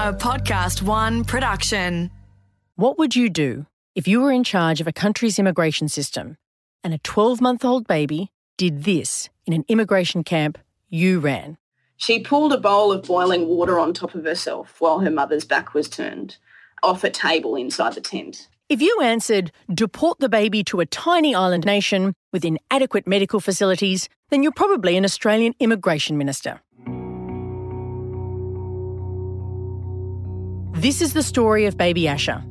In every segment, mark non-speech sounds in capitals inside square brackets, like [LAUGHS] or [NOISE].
A Podcast One production. What would you do if you were in charge of a country's immigration system and a 12 month old baby did this in an immigration camp you ran? She pulled a bowl of boiling water on top of herself while her mother's back was turned, off a table inside the tent. If you answered, deport the baby to a tiny island nation with inadequate medical facilities, then you're probably an Australian immigration minister. This is the story of baby Asha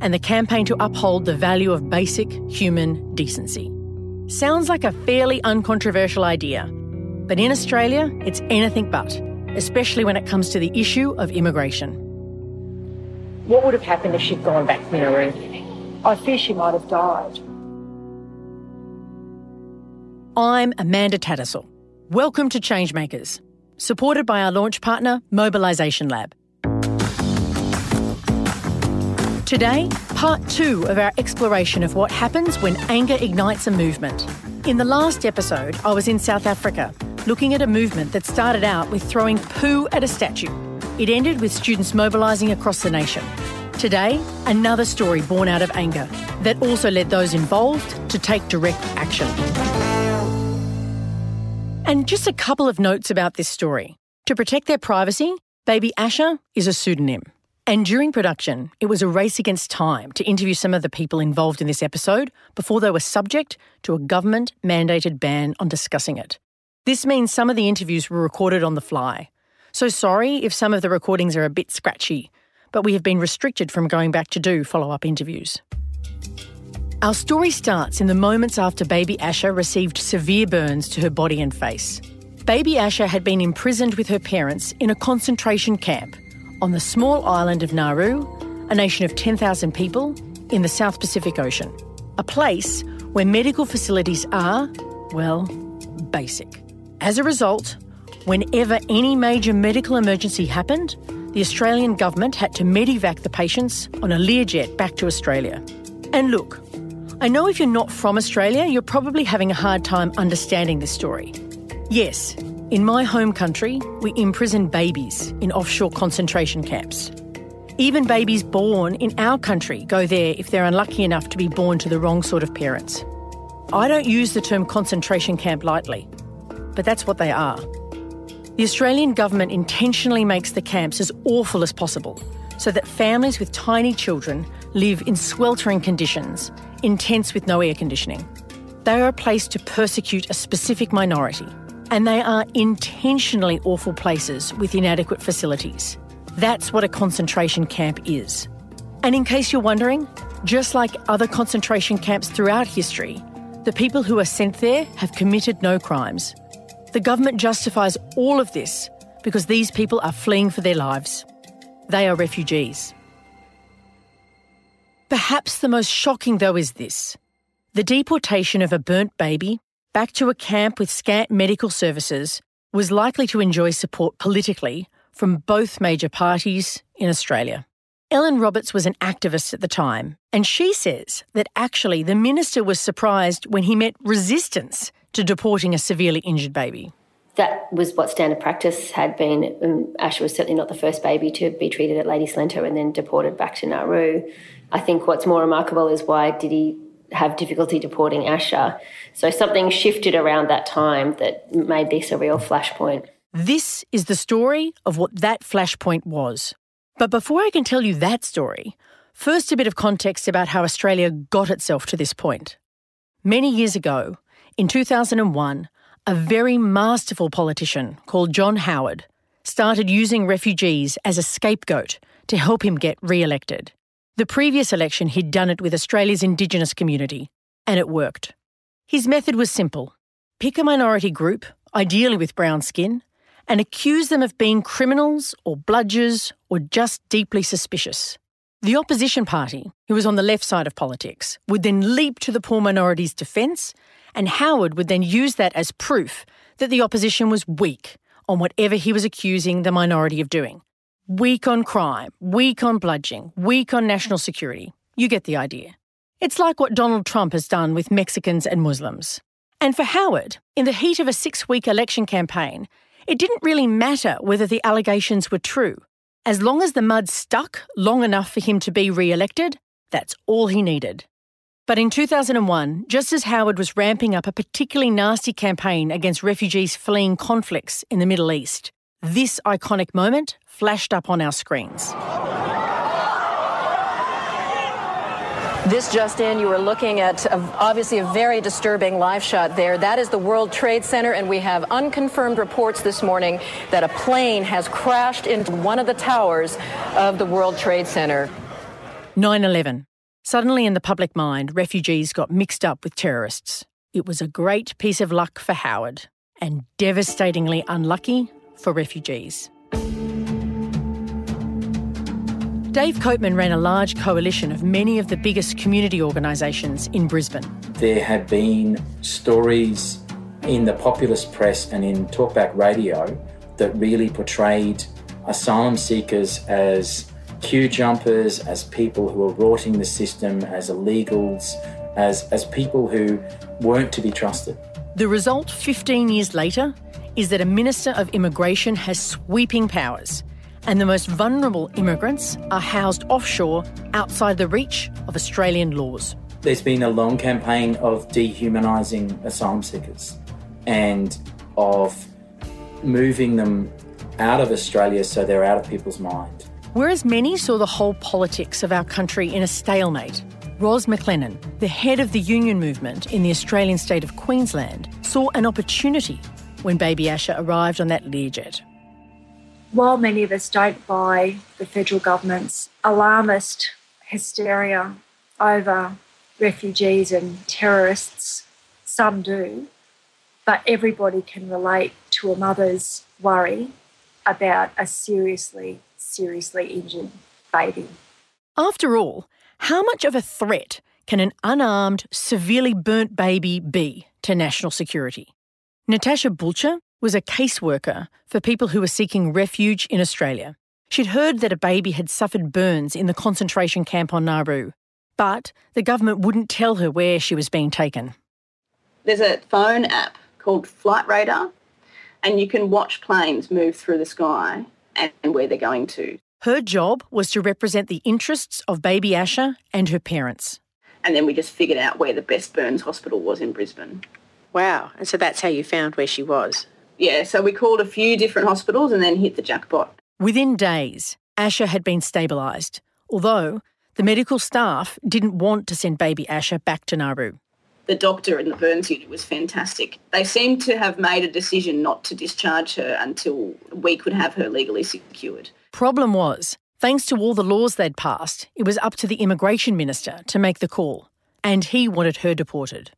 and the campaign to uphold the value of basic human decency. Sounds like a fairly uncontroversial idea, but in Australia, it's anything but, especially when it comes to the issue of immigration. What would have happened if she'd gone back to Nauru? I fear she might have died. I'm Amanda Tattersall. Welcome to Changemakers, supported by our launch partner, Mobilisation Lab. Today, part two of our exploration of what happens when anger ignites a movement. In the last episode, I was in South Africa looking at a movement that started out with throwing poo at a statue. It ended with students mobilising across the nation. Today, another story born out of anger that also led those involved to take direct action. And just a couple of notes about this story. To protect their privacy, Baby Asha is a pseudonym. And during production, it was a race against time to interview some of the people involved in this episode before they were subject to a government mandated ban on discussing it. This means some of the interviews were recorded on the fly. So sorry if some of the recordings are a bit scratchy, but we have been restricted from going back to do follow up interviews. Our story starts in the moments after baby Asha received severe burns to her body and face. Baby Asha had been imprisoned with her parents in a concentration camp on the small island of Nauru, a nation of 10,000 people in the South Pacific Ocean. A place where medical facilities are, well, basic. As a result, whenever any major medical emergency happened, the Australian government had to medivac the patients on a Learjet back to Australia. And look, I know if you're not from Australia, you're probably having a hard time understanding this story. Yes, in my home country, we imprison babies in offshore concentration camps. Even babies born in our country go there if they're unlucky enough to be born to the wrong sort of parents. I don't use the term concentration camp lightly, but that's what they are. The Australian government intentionally makes the camps as awful as possible so that families with tiny children live in sweltering conditions, in tents with no air conditioning. They are a place to persecute a specific minority and they are intentionally awful places with inadequate facilities. That's what a concentration camp is. And in case you're wondering, just like other concentration camps throughout history, the people who are sent there have committed no crimes. The government justifies all of this because these people are fleeing for their lives. They are refugees. Perhaps the most shocking, though, is this the deportation of a burnt baby back to a camp with scant medical services, was likely to enjoy support politically from both major parties in Australia. Ellen Roberts was an activist at the time, and she says that actually the minister was surprised when he met resistance to deporting a severely injured baby. That was what standard practice had been. Um, Asha was certainly not the first baby to be treated at Lady Cilento and then deported back to Nauru. I think what's more remarkable is why did he have difficulty deporting Asha. So something shifted around that time that made this a real flashpoint. This is the story of what that flashpoint was. But before I can tell you that story, first a bit of context about how Australia got itself to this point. Many years ago, in 2001, a very masterful politician called John Howard started using refugees as a scapegoat to help him get re elected. The previous election, he'd done it with Australia's Indigenous community, and it worked. His method was simple pick a minority group, ideally with brown skin, and accuse them of being criminals or bludgers or just deeply suspicious. The opposition party, who was on the left side of politics, would then leap to the poor minority's defence, and Howard would then use that as proof that the opposition was weak on whatever he was accusing the minority of doing. Weak on crime, weak on bludgeoning, weak on national security. You get the idea. It's like what Donald Trump has done with Mexicans and Muslims. And for Howard, in the heat of a six week election campaign, it didn't really matter whether the allegations were true. As long as the mud stuck long enough for him to be re elected, that's all he needed. But in 2001, just as Howard was ramping up a particularly nasty campaign against refugees fleeing conflicts in the Middle East, this iconic moment flashed up on our screens. This just in, you were looking at a, obviously a very disturbing live shot there. That is the World Trade Center, and we have unconfirmed reports this morning that a plane has crashed into one of the towers of the World Trade Center. 9 11. Suddenly, in the public mind, refugees got mixed up with terrorists. It was a great piece of luck for Howard and devastatingly unlucky for refugees. Dave Copeman ran a large coalition of many of the biggest community organisations in Brisbane. There have been stories in the populist press and in talkback radio that really portrayed asylum seekers as queue jumpers, as people who are rorting the system, as illegals, as, as people who weren't to be trusted. The result 15 years later is that a Minister of Immigration has sweeping powers, and the most vulnerable immigrants are housed offshore outside the reach of Australian laws. There's been a long campaign of dehumanising asylum seekers and of moving them out of Australia so they're out of people's mind. Whereas many saw the whole politics of our country in a stalemate, Ros McLennan, the head of the union movement in the Australian state of Queensland, saw an opportunity when baby Asha arrived on that Learjet. While many of us don't buy the federal government's alarmist hysteria over refugees and terrorists, some do, but everybody can relate to a mother's worry about a seriously seriously injured baby. After all, how much of a threat can an unarmed, severely burnt baby be to national security? Natasha Blucher was a caseworker for people who were seeking refuge in Australia. She'd heard that a baby had suffered burns in the concentration camp on Nauru, but the government wouldn't tell her where she was being taken. There's a phone app called Flight Radar, and you can watch planes move through the sky and where they're going to. Her job was to represent the interests of baby Asha and her parents. And then we just figured out where the best burns hospital was in Brisbane. Wow. And so that's how you found where she was? Yeah, so we called a few different hospitals and then hit the jackpot. Within days, Asha had been stabilised, although the medical staff didn't want to send baby Asha back to Nauru the doctor in the burns unit was fantastic. They seemed to have made a decision not to discharge her until we could have her legally secured. Problem was, thanks to all the laws they'd passed, it was up to the immigration minister to make the call, and he wanted her deported.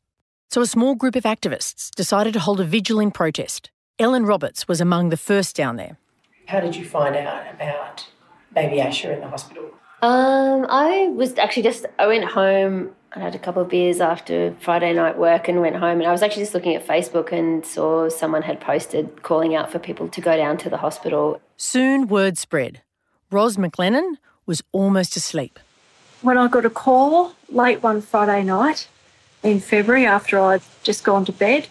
So a small group of activists decided to hold a vigil in protest. Ellen Roberts was among the first down there. How did you find out about baby Asha in the hospital? Um, I was actually just I went home I had a couple of beers after Friday night work and went home. And I was actually just looking at Facebook and saw someone had posted calling out for people to go down to the hospital. Soon word spread. Ros McLennan was almost asleep. When I got a call late one Friday night in February after I'd just gone to bed,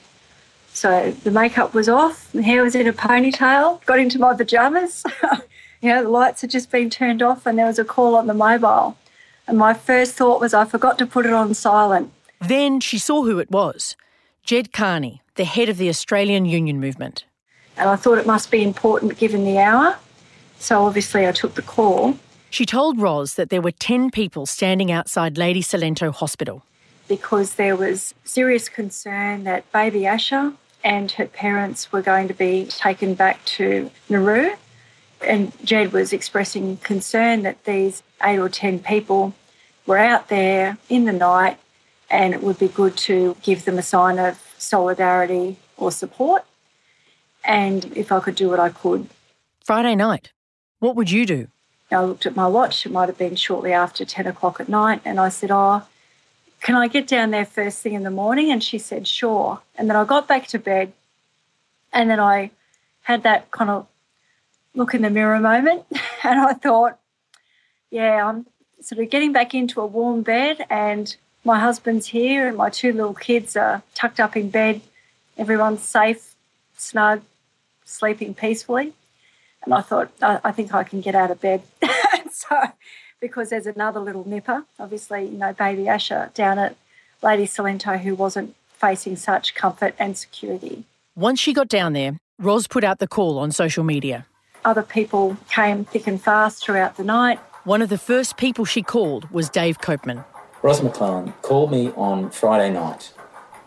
so the makeup was off, the hair was in a ponytail, got into my pajamas. [LAUGHS] you know, the lights had just been turned off and there was a call on the mobile. And my first thought was I forgot to put it on silent. Then she saw who it was Ged Kearney, the head of the Australian Union Movement. And I thought it must be important given the hour. So obviously I took the call. She told Roz that there were 10 people standing outside Lady Cilento Hospital. Because there was serious concern that baby Asha and her parents were going to be taken back to Nauru and Ged was expressing concern that these eight or 10 people were out there in the night and it would be good to give them a sign of solidarity or support. and if I could do what I could. Friday night. What would you do? I looked at my watch, it might have been shortly after 10 o'clock at night, and I said, Oh, can I get down there first thing in the morning? And she said, Sure. And then I got back to bed, and then I had that kind of look in the mirror moment, [LAUGHS] and I thought, Yeah, I'm sort of getting back into a warm bed, and my husband's here, and my two little kids are tucked up in bed. Everyone's safe, snug, sleeping peacefully. And I thought, I, I think I can get out of bed. [LAUGHS] so, because there's another little nipper, obviously, you know, baby Asha down at Lady Cilento who wasn't facing such comfort and security. Once she got down there, Ros put out the call on social media. Other people came thick and fast throughout the night. One of the first people she called was Dave Copeman. Ros McLennan called me on Friday night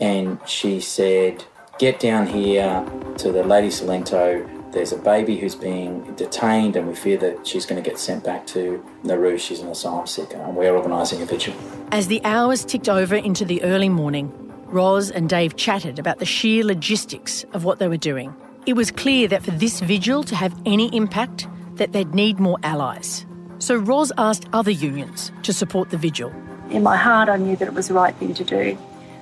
and she said, Get down here to the Lady Cilento there's a baby who's being detained, and we fear that she's going to get sent back to Nauru. She's an asylum seeker, and we're organising a vigil. As the hours ticked over into the early morning, Roz and Dave chatted about the sheer logistics of what they were doing. It was clear that for this vigil to have any impact, that they'd need more allies. So Roz asked other unions to support the vigil. In my heart, I knew that it was the right thing to do.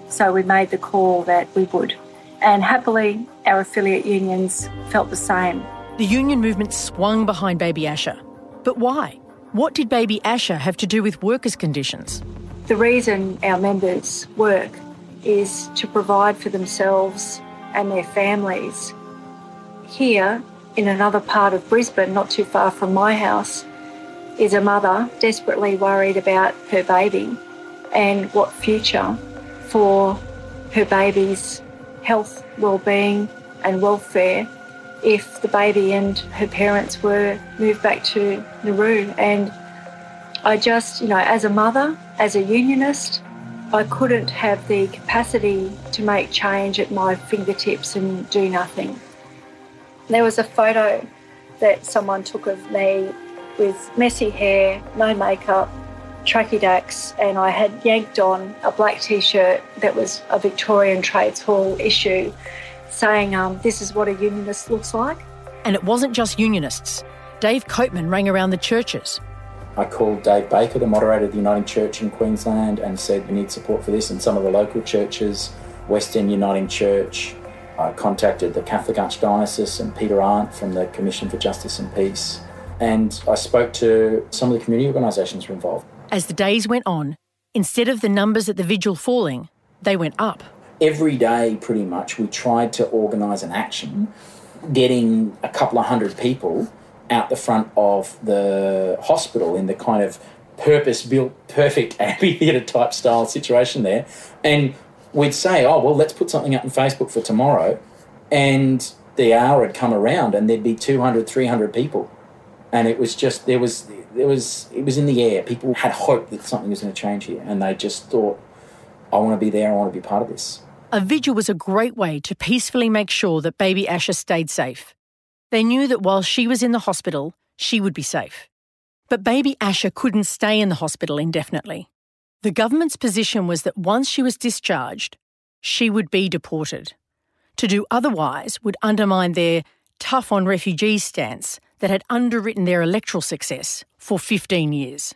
So we made the call that we would. And happily, our affiliate unions felt the same. The union movement swung behind Baby Asha. But why? What did Baby Asha have to do with workers' conditions? The reason our members work is to provide for themselves and their families. Here, in another part of Brisbane, not too far from my house, is a mother desperately worried about her baby and what future for her baby's health, well-being and welfare if the baby and her parents were moved back to Nauru. And I just, you know, as a mother, as a unionist, I couldn't have the capacity to make change at my fingertips and do nothing. There was a photo that someone took of me with messy hair, no makeup, tracky dacks, and I had yanked on a black t shirt that was a Victorian Trades Hall issue saying, um, This is what a unionist looks like. And it wasn't just unionists. Dave Copeman rang around the churches. I called Dave Baker, the moderator of the Uniting Church in Queensland, and said we need support for this. And some of the local churches, West End Uniting Church, I contacted the Catholic Archdiocese and Peter Arndt from the Commission for Justice and Peace. And I spoke to some of the community organisations who were involved. As the days went on, instead of the numbers at the vigil falling, they went up. Every day, pretty much, we tried to organise an action, getting a couple of hundred people out the front of the hospital in the kind of purpose built, perfect [LAUGHS] amphitheatre type style situation there. And we'd say, oh, well, let's put something up on Facebook for tomorrow. And the hour had come around and there'd be 200, 300 people. And it was just, there was, there was, it was in the air. People had hope that something was going to change here. And they just thought, I want to be there, I want to be part of this. A vigil was a great way to peacefully make sure that baby Asha stayed safe. They knew that while she was in the hospital, she would be safe. But baby Asha couldn't stay in the hospital indefinitely. The government's position was that once she was discharged, she would be deported. To do otherwise would undermine their tough on refugees stance that had underwritten their electoral success for 15 years.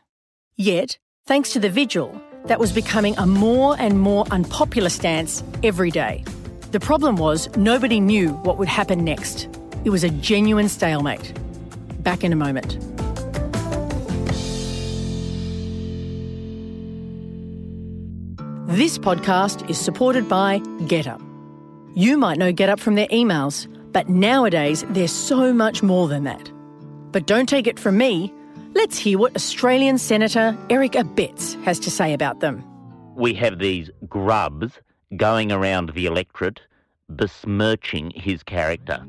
Yet, thanks to the vigil, that was becoming a more and more unpopular stance every day. The problem was nobody knew what would happen next. It was a genuine stalemate. Back in a moment. This podcast is supported by GetUp. You might know GetUp from their emails, but nowadays they're so much more than that. But don't take it from me. Let's hear what Australian Senator Eric Abetz has to say about them. We have these grubs going around the electorate besmirching his character.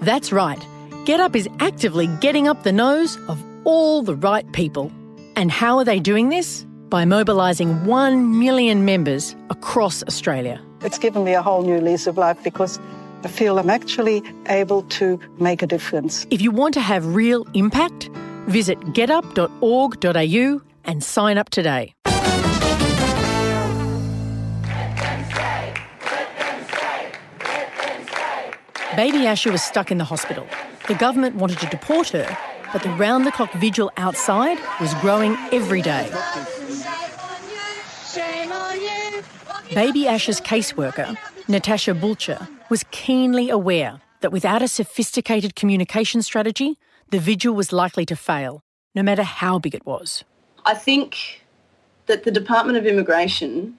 That's right. GetUp is actively getting up the nose of all the right people. And how are they doing this? By mobilising 1 million members across Australia. It's given me a whole new lease of life because I feel I'm actually able to make a difference. If you want to have real impact, visit getup.org.au and sign up today. Baby Asha was stuck in the hospital. The government wanted to deport her, but the round the clock vigil outside was growing every day. Baby Asha's caseworker, Natasha Blucher, was keenly aware that without a sophisticated communication strategy, the vigil was likely to fail, no matter how big it was. I think that the Department of Immigration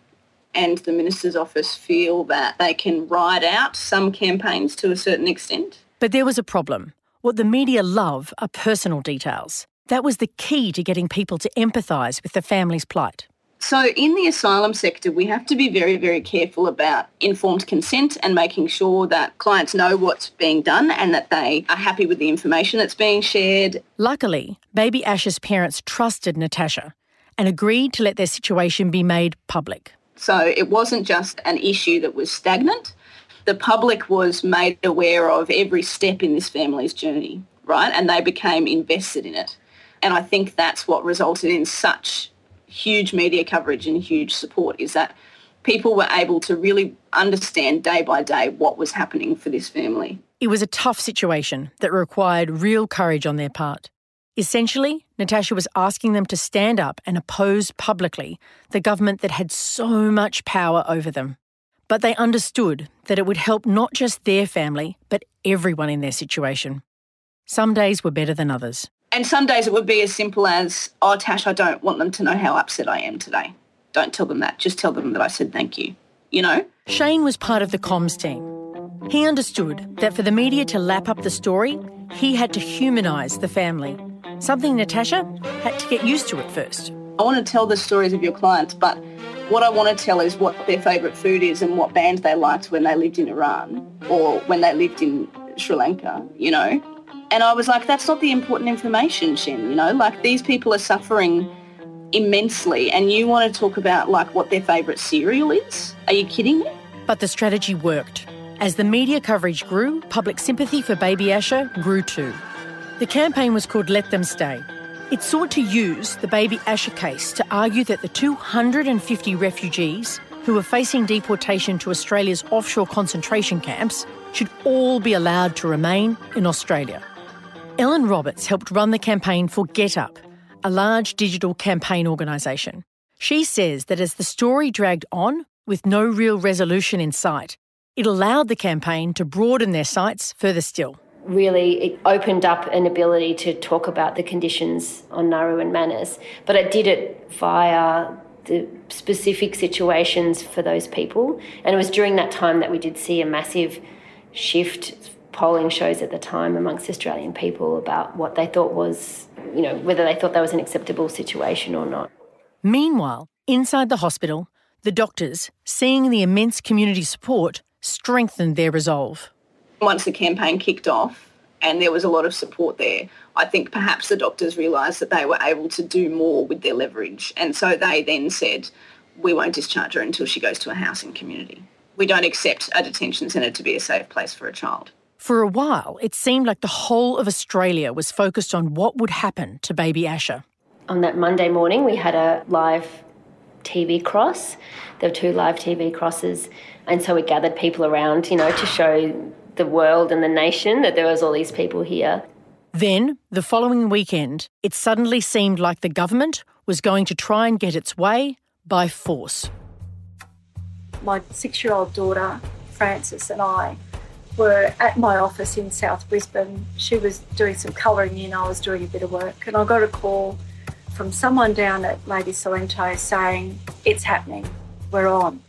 and the Minister's Office feel that they can ride out some campaigns to a certain extent. But there was a problem. What the media love are personal details. That was the key to getting people to empathise with the family's plight. So in the asylum sector, we have to be very, very careful about informed consent and making sure that clients know what's being done and that they are happy with the information that's being shared. Luckily, baby Ash's parents trusted Natasha and agreed to let their situation be made public. So it wasn't just an issue that was stagnant. The public was made aware of every step in this family's journey, right? And they became invested in it. And I think that's what resulted in such huge media coverage and huge support is that people were able to really understand day by day what was happening for this family. It was a tough situation that required real courage on their part. Essentially, Natasha was asking them to stand up and oppose publicly the government that had so much power over them. But they understood that it would help not just their family, but everyone in their situation. Some days were better than others. And some days it would be as simple as, oh, Tash, I don't want them to know how upset I am today. Don't tell them that. Just tell them that I said thank you. You know? Shane was part of the comms team. He understood that for the media to lap up the story, he had to humanise the family, something Natasha had to get used to at first. I want to tell the stories of your clients, but what I want to tell is what their favourite food is and what band they liked when they lived in Iran or when they lived in Sri Lanka, you know? And I was like, that's not the important information, Shen, you know? Like, these people are suffering immensely and you want to talk about, like, what their favourite cereal is? Are you kidding me? But the strategy worked. As the media coverage grew, public sympathy for baby Asha grew too. The campaign was called Let Them Stay. It sought to use the baby Asha case to argue that the 250 refugees who were facing deportation to Australia's offshore concentration camps should all be allowed to remain in Australia. Ellen Roberts helped run the campaign for GetUp, a large digital campaign organisation. She says that as the story dragged on, with no real resolution in sight, it allowed the campaign to broaden their sights further still. Really, it opened up an ability to talk about the conditions on Nauru and Manus, but it did it via the specific situations for those people. And it was during that time that we did see a massive shift polling shows at the time amongst Australian people about what they thought was, you know, whether they thought that was an acceptable situation or not. Meanwhile, inside the hospital, the doctors, seeing the immense community support, strengthened their resolve. Once the campaign kicked off and there was a lot of support there, I think perhaps the doctors realised that they were able to do more with their leverage. And so they then said, we won't discharge her until she goes to a housing community. We don't accept a detention centre to be a safe place for a child. For a while, it seemed like the whole of Australia was focused on what would happen to baby Asha. On that Monday morning, we had a live TV cross. There were two live TV crosses. And so we gathered people around, you know, to show the world and the nation that there was all these people here. Then, the following weekend, it suddenly seemed like the government was going to try and get its way by force. My six year old daughter, Frances, and I were at my office in South Brisbane. She was doing some colouring in, I was doing a bit of work, and I got a call from someone down at Lady Cilento saying, It's happening, we're on.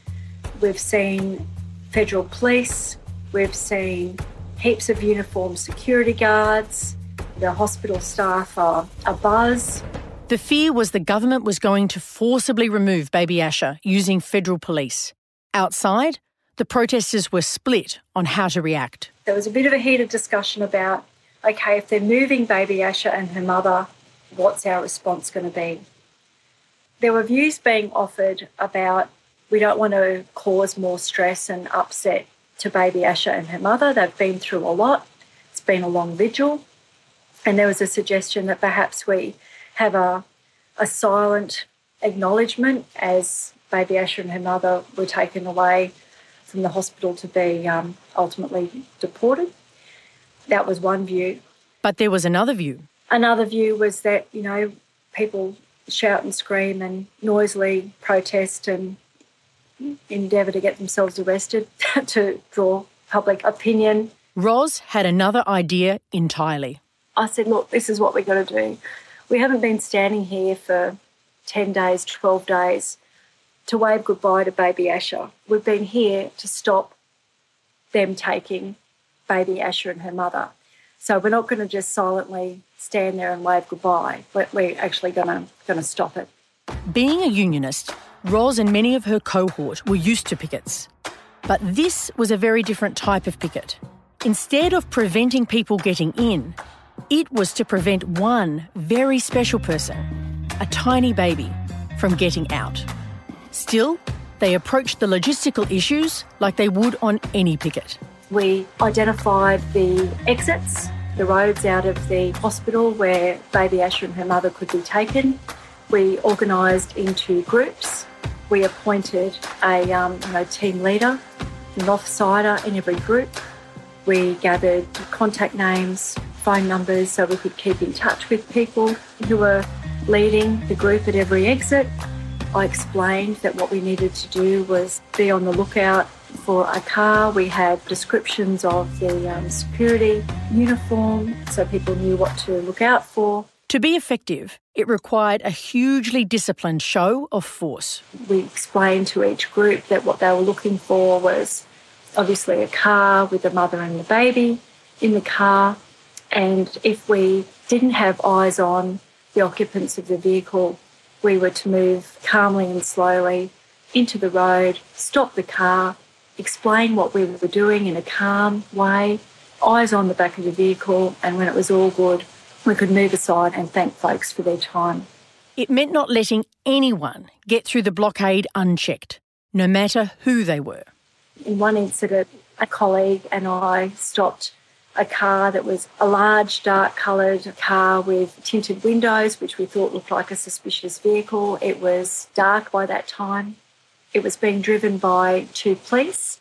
We've seen federal police, we've seen heaps of uniformed security guards, the hospital staff are a buzz. The fear was the government was going to forcibly remove baby Asha using federal police. Outside, the protesters were split on how to react. There was a bit of a heated discussion about okay, if they're moving baby Asha and her mother, what's our response going to be? There were views being offered about we don't want to cause more stress and upset to baby Asha and her mother. They've been through a lot, it's been a long vigil. And there was a suggestion that perhaps we have a, a silent acknowledgement as baby Asha and her mother were taken away from the hospital to be um, ultimately deported. That was one view. But there was another view. Another view was that, you know, people shout and scream and noisily protest and endeavour to get themselves arrested [LAUGHS] to draw public opinion. Ros had another idea entirely. I said, look, this is what we've got to do. We haven't been standing here for 10 days, 12 days to wave goodbye to baby Asha. We've been here to stop them taking baby Asha and her mother. So we're not going to just silently stand there and wave goodbye. We're actually going to, going to stop it. Being a unionist, Ros and many of her cohort were used to pickets. But this was a very different type of picket. Instead of preventing people getting in, it was to prevent one very special person, a tiny baby, from getting out. Still, they approached the logistical issues like they would on any picket. We identified the exits, the roads out of the hospital where baby Asha and her mother could be taken. We organised into groups. We appointed a um, you know, team leader, an offsider in every group. We gathered contact names, phone numbers so we could keep in touch with people who were leading the group at every exit. I explained that what we needed to do was be on the lookout for a car. We had descriptions of the um, security uniform so people knew what to look out for. To be effective, it required a hugely disciplined show of force. We explained to each group that what they were looking for was obviously a car with the mother and the baby in the car. And if we didn't have eyes on the occupants of the vehicle, we were to move calmly and slowly into the road, stop the car, explain what we were doing in a calm way, eyes on the back of the vehicle, and when it was all good, we could move aside and thank folks for their time. It meant not letting anyone get through the blockade unchecked, no matter who they were. In one incident, a colleague and I stopped a car that was a large, dark coloured car with tinted windows, which we thought looked like a suspicious vehicle. It was dark by that time. It was being driven by two police.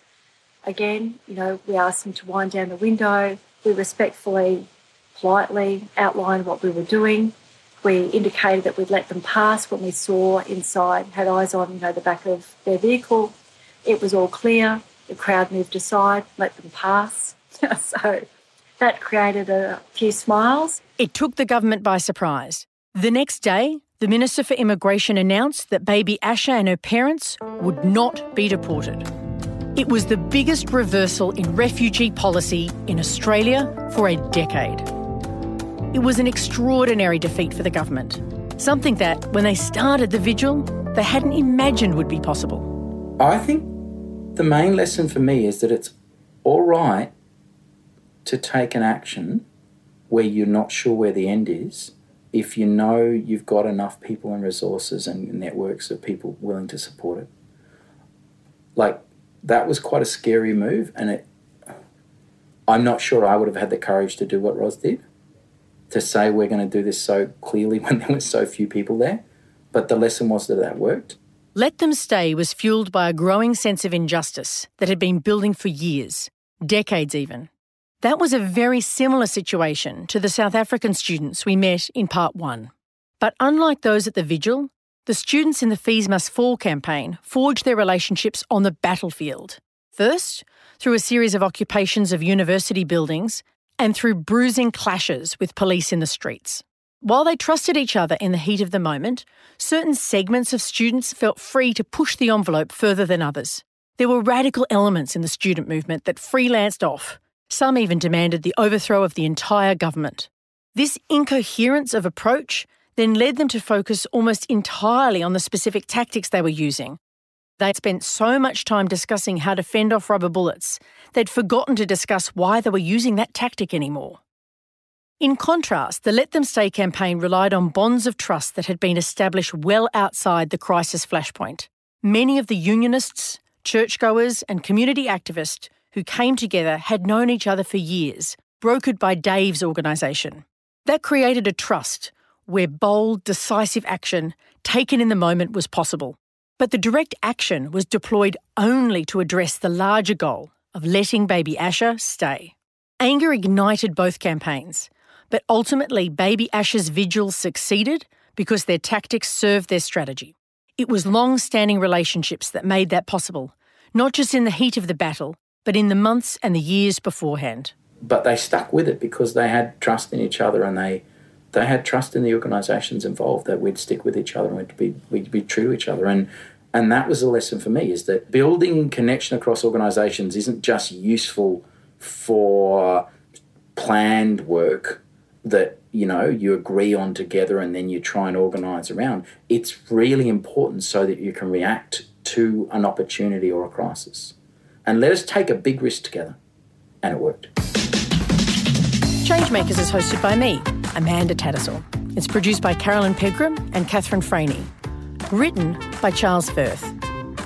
Again, you know, we asked them to wind down the window. We respectfully, politely outlined what we were doing. We indicated that we'd let them pass when we saw inside, had eyes on, you know, the back of their vehicle. It was all clear. The crowd moved aside, let them pass. [LAUGHS] so that created a few smiles. It took the government by surprise. The next day, the Minister for Immigration announced that baby Asha and her parents would not be deported. It was the biggest reversal in refugee policy in Australia for a decade. It was an extraordinary defeat for the government, something that, when they started the vigil, they hadn't imagined would be possible. I think the main lesson for me is that it's all right to take an action where you're not sure where the end is if you know you've got enough people and resources and networks of people willing to support it. Like that was quite a scary move and it I'm not sure I would have had the courage to do what Ros did to say we're going to do this so clearly [LAUGHS] when there were so few people there. But the lesson was that that worked. Let Them Stay was fueled by a growing sense of injustice that had been building for years, decades even. That was a very similar situation to the South African students we met in part one. But unlike those at the vigil, the students in the Fees Must Fall campaign forged their relationships on the battlefield. First, through a series of occupations of university buildings, and through bruising clashes with police in the streets. While they trusted each other in the heat of the moment, certain segments of students felt free to push the envelope further than others. There were radical elements in the student movement that freelanced off, some even demanded the overthrow of the entire government. This incoherence of approach then led them to focus almost entirely on the specific tactics they were using. They'd spent so much time discussing how to fend off rubber bullets, they'd forgotten to discuss why they were using that tactic anymore. In contrast, the Let Them Stay campaign relied on bonds of trust that had been established well outside the crisis flashpoint. Many of the unionists, churchgoers, and community activists who came together had known each other for years, brokered by Dave's organisation. That created a trust where bold, decisive action taken in the moment was possible. But the direct action was deployed only to address the larger goal of letting baby Asha stay. Anger ignited both campaigns, but ultimately, Baby Asha's vigils succeeded because their tactics served their strategy. It was long standing relationships that made that possible, not just in the heat of the battle, but in the months and the years beforehand. But they stuck with it because they had trust in each other and they they had trust in the organisations involved that we'd stick with each other and we'd be we'd be true to each other. And and that was a lesson for me is that building connection across organisations isn't just useful for planned work that you know you agree on together and then you try and organize around it's really important so that you can react to an opportunity or a crisis and let us take a big risk together and it worked changemakers is hosted by me amanda tattersall it's produced by carolyn pegram and catherine franey written by charles firth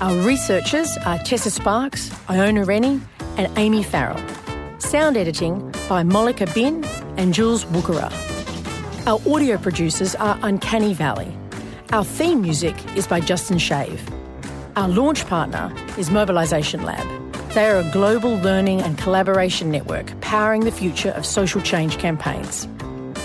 our researchers are tessa sparks iona rennie and amy farrell sound editing by Molika Bin and Jules Wookera. Our audio producers are Uncanny Valley. Our theme music is by Justin Shave. Our launch partner is Mobilisation Lab. They are a global learning and collaboration network powering the future of social change campaigns.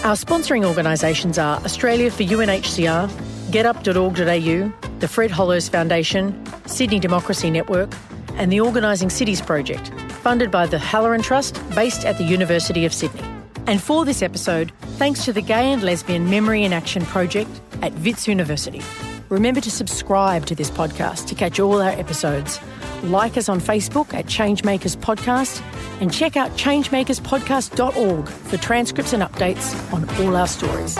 Our sponsoring organisations are Australia for UNHCR, GetUp.org.au, the Fred Hollows Foundation, Sydney Democracy Network, and the Organising Cities Project, funded by the Halloran Trust, based at the University of Sydney. And for this episode, thanks to the Gay and Lesbian Memory in Action project at Wits University. Remember to subscribe to this podcast to catch all our episodes. Like us on Facebook at Changemakers Podcast and check out changemakerspodcast.org for transcripts and updates on all our stories.